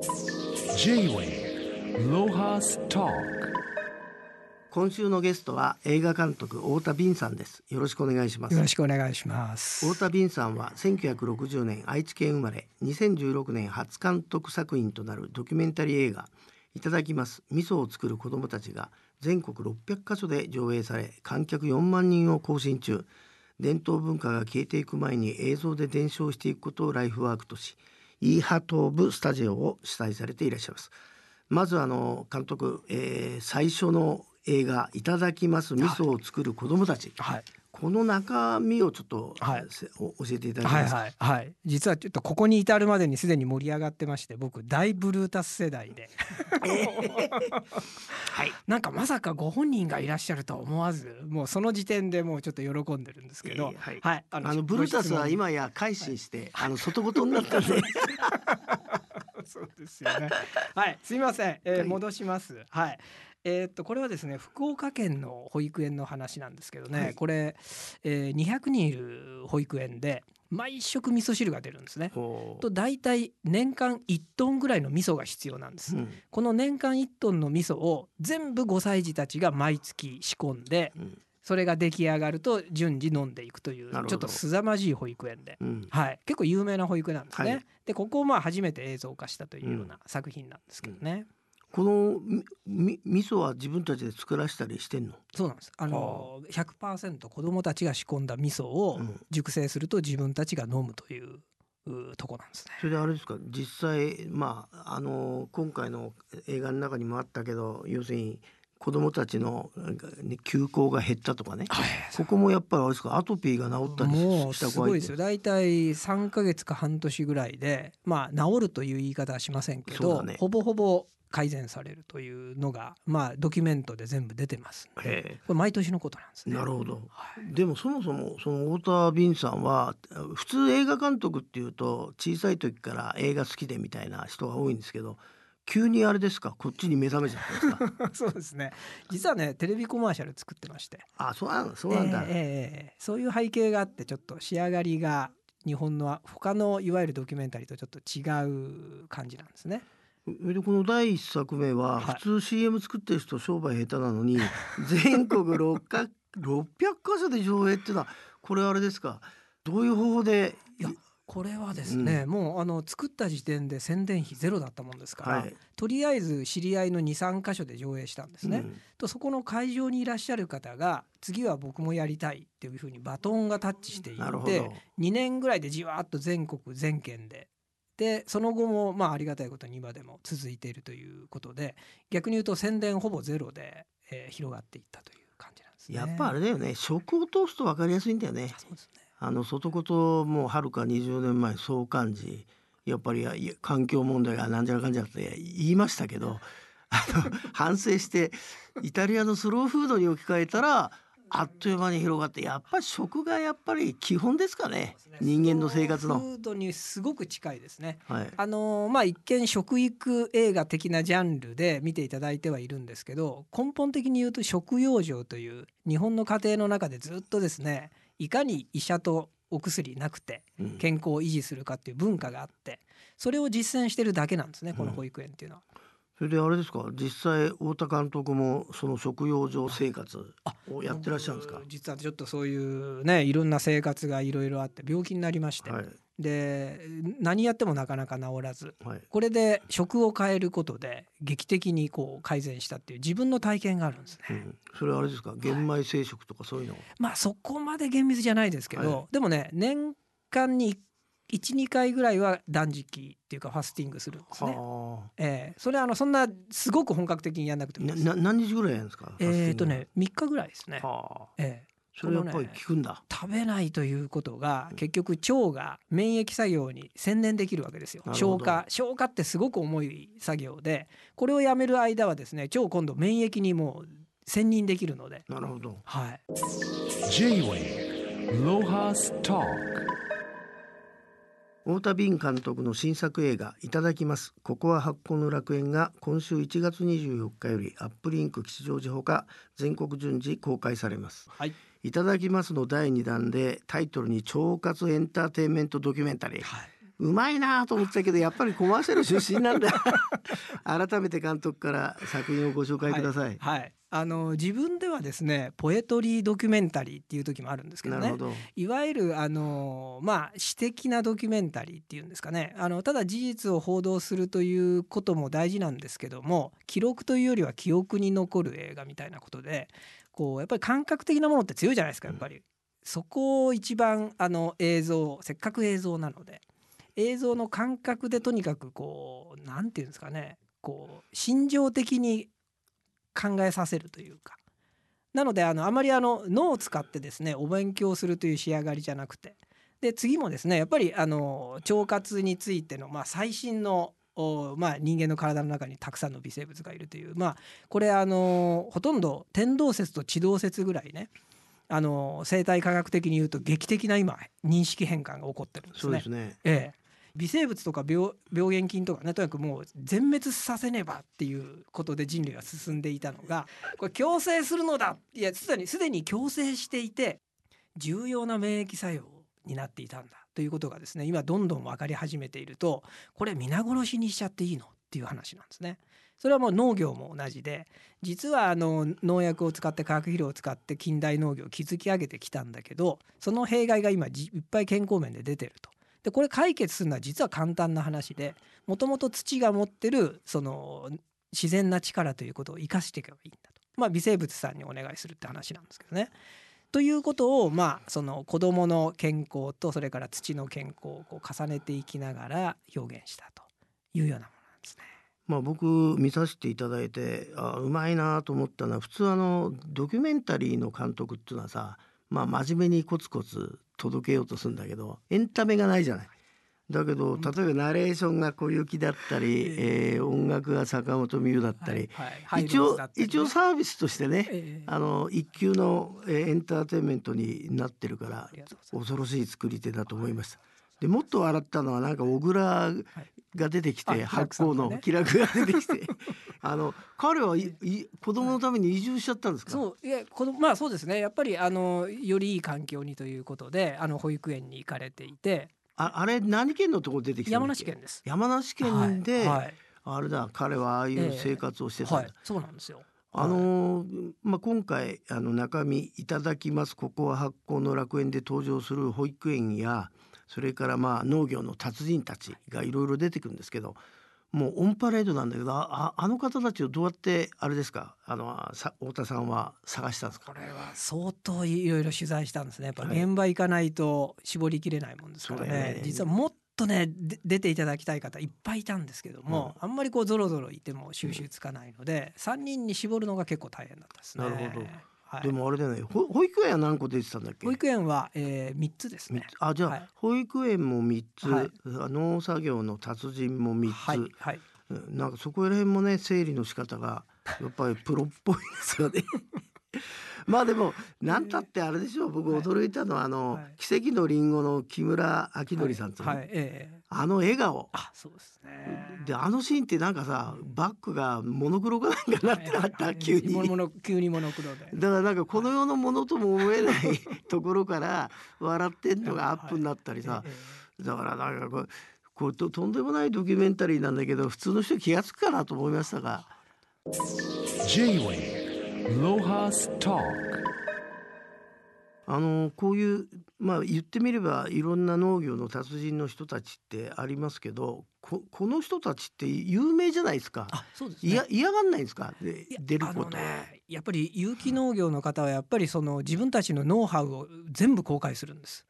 J-Way ロハスタ今週のゲストは映画監督太田敏さんです。よろしくお願いします。よろしくお願いします。太田敏さんは1960年愛知県生まれ2016年初監督作品となるドキュメンタリー映画いただきます。味噌を作る子どもたちが全国600カ所で上映され観客4万人を更新中。伝統文化が消えていく前に映像で伝承していくことをライフワークとしイーハトーブスタジオを主催されていらっしゃいます。まずあの監督、えー、最初の映画いただきます。味噌を作る子どもたち、はい、この中身をちょっと、はい、教えていただけますか、はいはい、はい、実はちょっとここに至るまでにすでに盛り上がってまして僕大ブルータス世代で、はい、なんかまさかご本人がいらっしゃるとは思わずもうその時点でもうちょっと喜んでるんですけど、えー、はい、はい、あのブルータスは今や改心して、あの外事になったんで。そうですよね。はい。すいません、えー、戻します。はいえー、っとこれはですね福岡県の保育園の話なんですけどね、はい、これ、えー、200人いる保育園で毎食味噌汁が出るんですね。と大体年間1トンぐらいの味噌が必要なんです。うん、この年間1トンの味噌を全部5歳児たちが毎月仕込んで、うん、それが出来上がると順次飲んでいくというちょっと凄まじい保育園で、うん、はい、結構有名な保育なんですね。はい、でここをまあ初めて映像化したというような作品なんですけどね。このみ味噌は自分たちで作らせたりしてんの？そうなんです。あの100%子供たちが仕込んだ味噌を熟成すると自分たちが飲むというとこなんですね。それであれですか？実際まああの今回の映画の中にもあったけど要するに子供たちの、ね、休校が減ったとかね、はい、ここもやっぱりあれですか？アトピーが治ったりした子すごいですよ。大体3か月か半年ぐらいでまあ治るという言い方はしませんけど、ね、ほぼほぼ改善されるというのがまあドキュメントで全部出てますこれ毎年のことなんですね。なるほど、はい、でもそもそもその太田敏さんは普通映画監督っていうと小さい時から映画好きでみたいな人が多いんですけど急にあれですか？こっちに目覚めちゃったんですか？そうですね。実はねテレビコマーシャル作ってまして。あそうなんそうなんだ、えー、えー、そういう背景があってちょっと仕上がりが日本の他のいわゆるドキュメンタリーとちょっと違う感じなんですね。でこの第一作目は普通 CM 作ってる人商売下手なのに 全国 600, 600箇所で上映っていうのはこれあれですか？どういう方法で？いやこれはですね、うん、もうあの作った時点で宣伝費ゼロだったもんですから、はい、とりあえず知り合いの23箇所で上映したんですね。うん、とそこの会場にいらっしゃる方が次は僕もやりたいっていうふうにバトンがタッチしていて2年ぐらいでじわっと全国全県ででその後もまあありがたいことに今でも続いているということで逆に言うと宣伝ほぼゼロで、えー、広がっていったという感じなんですね。やっぱあれだよね食を通すと分かりやすいんだよね。そうですねあの外こともうはるか20年前そう感じやっぱり環境問題がなんじゃらかんじゃって言いましたけどあの反省してイタリアのスローフードに置き換えたらあっという間に広がってやっぱり食がやっぱり基本ですかね、ね、人間の生活の。フードにすごく近いですね。はい、あのまあ一見食育映画的なジャンルで見ていただいてはいるんですけど根本的に言うと食養生という日本の家庭の中でずっとですねいかに医者とお薬なくて健康を維持するかっていう文化があってそれを実践してるだけなんですねこの保育園っていうのは。それであれですか？実際太田監督もその食用上生活をやってらっしゃるんですか？実はちょっとそういうねいろんな生活がいろいろあって病気になりまして、はい、で何やってもなかなか治らず、はい、これで食を変えることで劇的にこう改善したっていう自分の体験があるんですね。うん、それはあれですか？玄米生食とかそういうの、は？い、まあそこまで厳密じゃないですけど、でもね年間に1 12回ぐらいは断食っていうかファスティングするんですね。えー、それはあのそんなすごく本格的にやらなくてもな何日ぐらいやるんですか？えっ、とね3日ぐらいですね。えーそれやっぱり効くんだ、ね、食べないということが結局腸が免疫作業に専念できるわけですよ。消化消化ってすごく重い作業でこれをやめる間はですね腸今度免疫にもう専任できるので。なるほど。はい。J-Way ロハスター太田敏監督の新作映画「いただきます。ここは発酵の楽園」が今週1月24日よりアップリンク吉祥寺ほか全国順次公開されます、はい、いただきますの第2弾でタイトルに腸活エンターテインメントドキュメンタリー、はいうまいなと思ってたけどやっぱりコマーシャル出身なんだ。改めて監督から作品をご紹介ください、はい、はい。あの自分ではですねポエトリードキュメンタリーっていう時もあるんですけどね。いわゆるあのまあ詩的なドキュメンタリーっていうんですかね。あのただ事実を報道するということも大事なんですけども記録というよりは記憶に残る映画みたいなことでこうやっぱり感覚的なものって強いじゃないですかやっぱり。うん、そこを一番あの映像せっかく映像なので映像の感覚でとにかくこう何て言うんですかね。こう心情的に考えさせるというか。なのであのあまりあの脳を使ってですねお勉強するという仕上がりじゃなくて。で次もですねやっぱりあの腸活についての、まあ、最新のまあ、人間の体の中にたくさんの微生物がいるという、まあ、これあのほとんど天動説と地動説ぐらいね。あの生態科学的に言うと劇的な今認識変換が起こってるんですね。そうですね。ええ、微生物とか病原菌とかねとにかくもう全滅させねばっていうことで人類が進んでいたのがこれ強制するのだいやすでにすでに強制していて重要な免疫作用になっていたんだということがですね今どんどん分かり始めているとこれ皆殺しにしちゃっていいのっていう話なんですね。それはもう農業も同じで実はあの農薬を使って化学肥料を使って近代農業を築き上げてきたんだけどその弊害が今いっぱい健康面で出てると。でこれ解決するのは実は簡単な話でもともと土が持ってるその自然な力ということを生かしていけばいいんだと、まあ、微生物さんにお願いするって話なんですけどね。ということをまあその子どもの健康とそれから土の健康をこう重ねていきながら表現したというようなものなんですね。まあ、僕見させていただいてあうまいなと思ったのは普通あのドキュメンタリーの監督っていうのはさまあ真面目にコツコツ届けようとするんだけどエンタメがないじゃない。だけど例えばナレーションが小雪だったり、えー、音楽が坂本美優だったり、はいはい、一応、ね、一応サービスとしてね、えー、あの一級のエンターテインメントになってるから恐ろしい作り手だと思いました。でもっと笑ったのはなんか小倉が出てきて、発行の気楽が出てきてあの彼はいい子供のために移住しちゃったんですか？そういや子供まあそうですね。やっぱりあのよりいい環境にということであの保育園に行かれていて。ああれ何県のところ出てきた山梨県です。山梨県で、はいはい、あれだ彼はああいう生活をしてたんだ。えーはい、そうなんですよ。あのまあ、今回あの中身いただきますここは発行の楽園で登場する保育園やそれからまあ農業の達人たちがいろいろ出てくるんですけどもうオンパレードなんだけどああの方たちをどうやってあれですか？あのさ太田さんは探したんですか？これは相当いろいろ取材したんですね。やっぱ現場行かないと絞りきれないもんですからね、はい、実はもっとね出ていただきたい方いっぱいいたんですけども、うん、あんまりこうぞろぞろいても収集つかないので、うん、3人に絞るのが結構大変だったですね。なるほどはい、でもあれだね。保育園は何個出てたんだっけ？保育園は、えー、3つですね。あじゃあ、はい、保育園も3つ、はい、農作業の達人も3つ、はいはい、なんかそこら辺もね整理の仕方がやっぱりプロっぽいですよねまあでも何たってあれでしょう。僕驚いたのはあの、はい、奇跡のりんごの木村明則さんと、はい。はいえー、あの笑顔。あそうですね。であのシーンってなんかさバックがモノクロかなんかなってなった、急に。急にモノクロで。だからなんかこの世のものとも思えないところから笑ってんのがアップになったりさ、だからなんかこうこれととんでもないドキュメンタリーなんだけど普通の人気が付くかなと思いましたが。J-Way あのこういうまあ言ってみればいろんな農業の達人の人たちってありますけどここの人たちって有名じゃないですか。あそうですね、嫌嫌がんないんですか？で出ること、ね、やっぱり有機農業の方はやっぱりその自分たちのノウハウを全部公開するんです。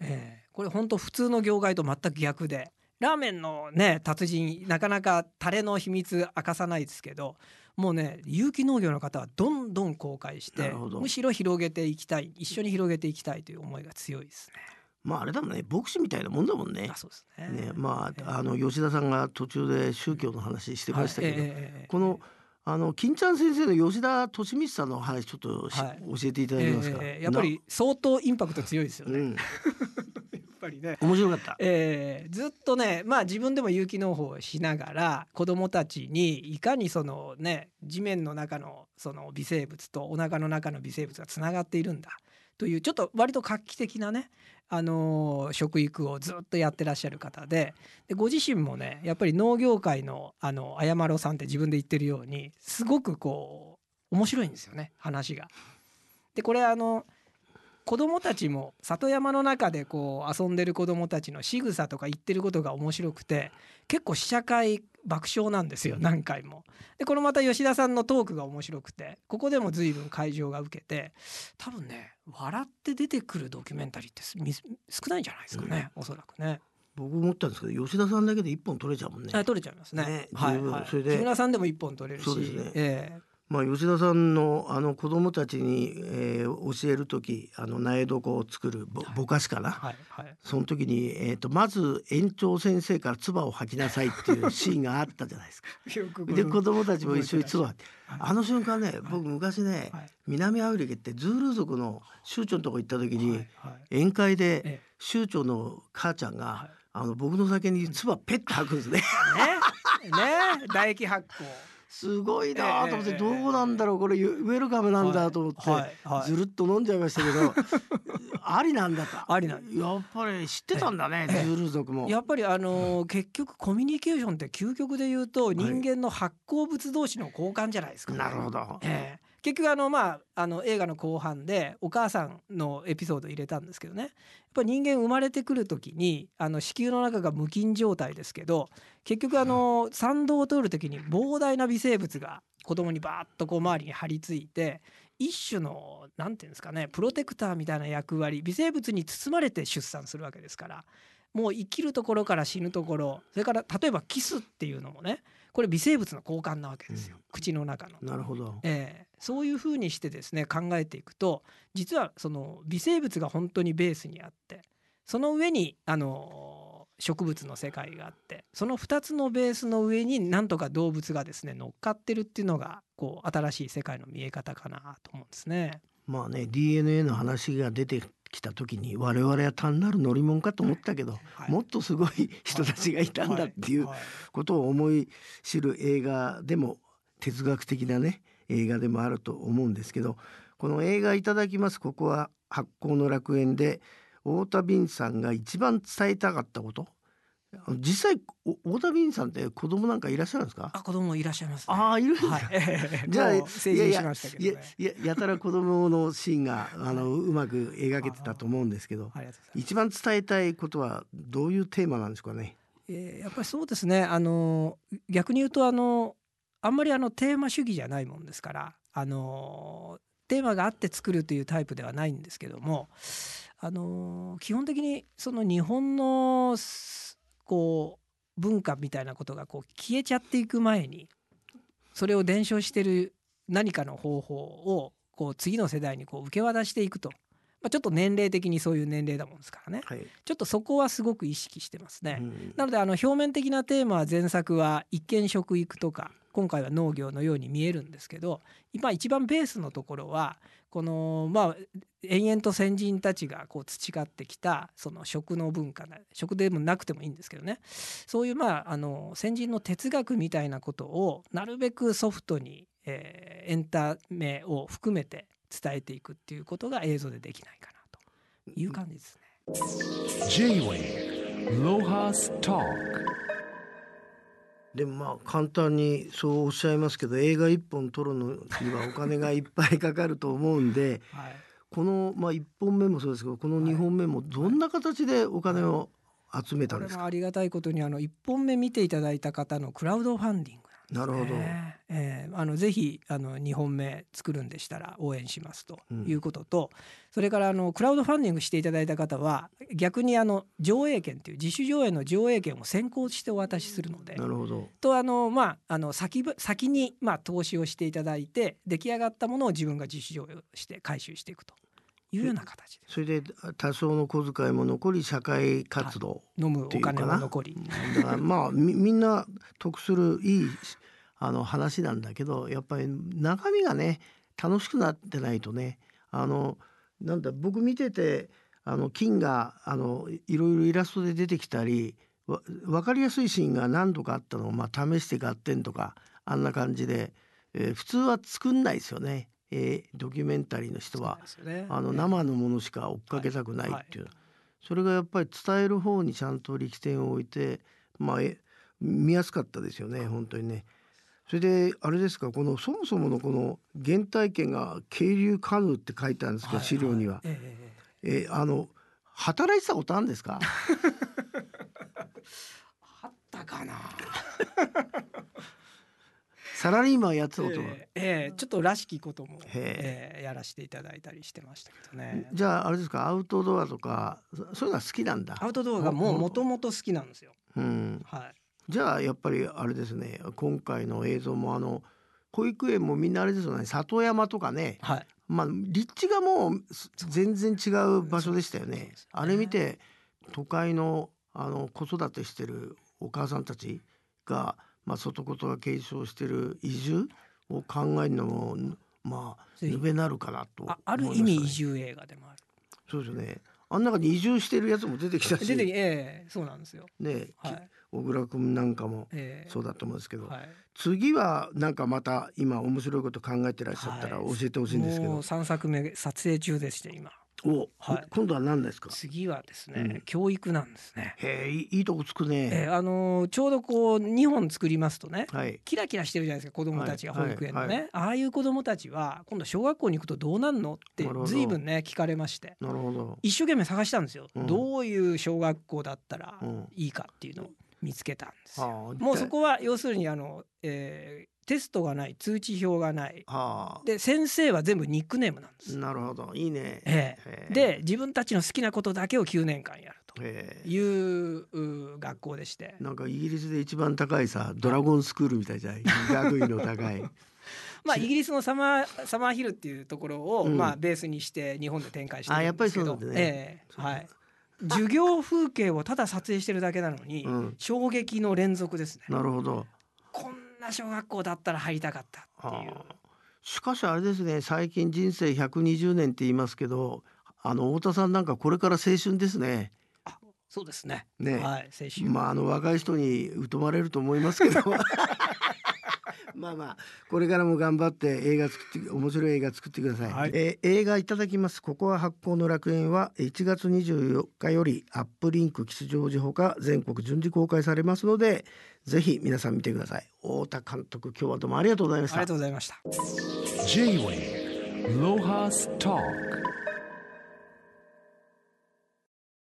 えー、これ本当普通の業界と全く逆で。ラーメンのね達人なかなかタレの秘密明かさないですけどもうね有機農業の方はどんどん公開してむしろ広げていきたい一緒に広げていきたいという思いが強いですね。まああれだもんね牧師みたいなもんだもんね。ね。ねまあ、あの吉田さんが途中で宗教の話してましたけど、はいえー、このあの金ちゃん先生の吉田利光さんの話ちょっと、はい、教えていただけますか、えー、やっぱり相当インパクト強いですよね。うん ぱりね面白かった、えー、ずっとねまあ自分でも有機農法をしながら子どもたちにいかにそのね地面の中のその微生物とお腹の中の微生物がつながっているんだというちょっと割と画期的なねあの食育をずっとやってらっしゃる方ででご自身もねやっぱり農業界のあのあやまろさんって自分で言ってるようにすごくこう面白いんですよね話が。でこれあの子供たちも里山の中でこう遊んでる子供たちの仕草とか言ってることが面白くて結構試写会爆笑なんですよ何回も。でこのまた吉田さんのトークが面白くてここでも随分会場が受けて多分ね笑って出てくるドキュメンタリーってみ少ないんじゃないですかね、おそらくね。僕思ったんですけど吉田さんだけで一本取れちゃうもんね。あ取れちゃいますね。ねはい、十分はい、それで木村さんでも一本取れるし、そうですねええまあ、吉田さんのあの子供たちに、えー教える時あの苗床を作るぼはい。ぼかしかな、はいはい。その時に、えー、とまず園長先生から唾を吐きなさいっていう シーンがあったじゃないですか。で子供たちも一緒に唾をてはいあの瞬間ね僕昔ね、はい。南アフリカってズールー族の酋長のとこ行った時に、はいはい。宴会でええ。酋長の母ちゃんが、はい。あの僕の酒に唾ペッて吐くんですね。ね。ね。唾液発酵。すごいなと思って、ええどうなんだろうこれウェルカムなんだと思って、ずるっと飲んじゃいましたけど ありなんだと。ありなんやっぱり知ってたんだね、ええズール族も。やっぱりあのー結局コミュニケーションって究極で言うと人間の発酵物同士の交換じゃないですか、なるほど。ええ結局あのまああの映画の後半でお母さんのエピソード入れたんですけどね。やっぱ人間生まれてくる時にあの子宮の中が無菌状態ですけど結局あの産道を通る時に膨大な微生物が子供にバーッとこう周りに張り付いて一種のなんていうんですかねプロテクターみたいな役割微生物に包まれて出産するわけですから。もう生きるところから死ぬところそれから例えばキスっていうのもねこれ微生物の交換なわけですよ、口の中の。なるほど。ええそういうふうにしてですね考えていくと実はその微生物が本当にベースにあってその上にあの植物の世界があってその2つのベースの上になんとか動物がですね乗っかってるっていうのがこう新しい世界の見え方かなと思うんですね。まあね DNA の話が出てきた時に我々は単なる乗り物かと思ったけど、はい。もっとすごい人たちがいたんだっていうはい。ことを思い知る映画でも哲学的なね映画でもあると思うんですけどこの映画いただきます。ここは発酵の楽園で太田敏さんが一番伝えたかったこと実際お太田敏さんって子供なんかいらっしゃるんですか？あ子供いらっしゃいます、ね。ああいるんですか、はい、え えじゃあ 成人しましたけいやどね。いややたら子供のシーンがあのうまく描けてたと思うんですけど。一番伝えたいことはどういうテーマなんですかね？えーやっぱりそうですねあの逆に言うとあのあんまりあのテーマ主義じゃないもんですからあのテーマがあって作るというタイプではないんですけどもあの基本的にその日本のすこう文化みたいなことがこう消えちゃっていく前にそれを伝承してる何かの方法をこう次の世代にこう受け渡していくと、まあ、ちょっと年齢的にそういう年齢だもんですからねはい。ちょっとそこはすごく意識してますね。うんなのであの表面的なテーマは前作は一見食育とか今回は農業のように見えるんですけど今一番ベースのところはこのまあ延々と先人たちがこう培ってきたその食の文化な食でもなくてもいいんですけどねそういうまああの先人の哲学みたいなことをなるべくソフトに、えーエンタメを含めて伝えていくっていうことが映像でできないかなと。いう感じですね。J-Way Lohas Talk でもまあ簡単にそうおっしゃいますけど映画一本撮るのにはお金がいっぱいかかると思うんで はい。このまあ一本目もそうですけどこの二本目もどんな形でお金を集めたんですか？これもありがたいことにあの1本目見ていただいた方のクラウドファンディングなるほど。ねえーあのぜひあの2本目作るんでしたら応援しますということと、それからあのクラウドファンディングしていただいた方は逆にあの上映権っていう自主上映の上映権を先行してお渡しするのでなるほど。とあのまああの先ぶ先にまあ投資をしていただいて出来上がったものを自分が自主上映をして回収していくというような形でそれで多少の小遣いも残り社会活動。飲むお金も残り。だからまあみみんな得するいいあの話なんだけどやっぱり中身がね楽しくなってないとねあのなんだ僕見ててあの金があのいろいろイラストで出てきたりわ分かりやすいシーンが何度かあったのを、まあ、試して合点とかあんな感じで、えー普通は作んないですよね。えードキュメンタリーの人はね。あの生のものしか追っかけたくないっていう、それがやっぱり伝える方にちゃんと力点を置いてまあえ見やすかったですよね本当にね。それであれですかこのそもそものこの原体験が渓流カヌーって書いてあるんですけど、はい資料には、えええええーあの働いてたことあるんですか？あったかな？サラリーマンやってたことは、ええええちょっとらしきことも、へええやらせていただいたりしてましたけどね。じゃああれですか？アウトドアとかそそういうのは好きなんだアウトドアがもうもともと好きなんですよ。うん、はい。じゃあやっぱりあれですね今回の映像もあの保育園もみんなあれですよね里山とかねはい。まあ立地がもうす全然違う場所でしたよねねあれ見て都会のあの子育てしてるお母さんたちが、まあ、外ことが継承してる移住を考えるのもまあぬべなるかなと思いあある意味移住映画でもある。そうですよねあん中に移住してるやつも出てきたし出てきええそうなんですよ。ねはい。小倉君なんかもええそうだと思うんですけど、はい。次はなんかまた今面白いこと考えてらっしゃったらはい教えてほしいんですけど、もう三作目撮影中でして今。お、はい。今度は何ですか？次はですね、うん。教育なんですね。へえいいいいとこつくね、えーあのーちょうどこう2本作りますとねはい。キラキラしてるじゃないですか子供たちがはい保育園のね、はい。はああいう子供たちは今度小学校に行くとどうなんのってなるほど。随分ね聞かれまして。なるほど。一生懸命探したんですよ、うん。どういう小学校だったらうん。いいかっていうのを見つけたんですよ。はあ。もうそこは要するにあの、えーテストがない通知表がない。はで先生は全部ニックネームなんです。あなるほど。いいね。えへえ。で自分たちの好きなことだけを9年間やるというう学校でして。なんかイギリスで一番高いさドラゴンスクールみたいじゃない？学位の高い。まあイギリスのサマーサマーヒルっていうところを、うん。まあベースにして日本で展開してあやっぱりるんですけど、ね。ええ。はい。授業風景をただ撮影してるだけなのに、うん。衝撃の連続ですね。なるほど。こんな小学校だったら入りたかったっていう。はあしかしあれですね最近人生120年って言いますけどあの太田さんなんかこれから青春ですねそうですね。ねはい、青春。まああの若い人に疎まれると思いますけど まあまあこれからも頑張って映画作って面白い映画作ってください、はい。えー映画いただきます。ここは発行の楽園は1月24日よりアップリンク吉祥寺ほか全国順次公開されますのでぜひ皆さん見てください。太田監督今日はどうもありがとうございました。ありがとうございました。J-Wave Lohas Talk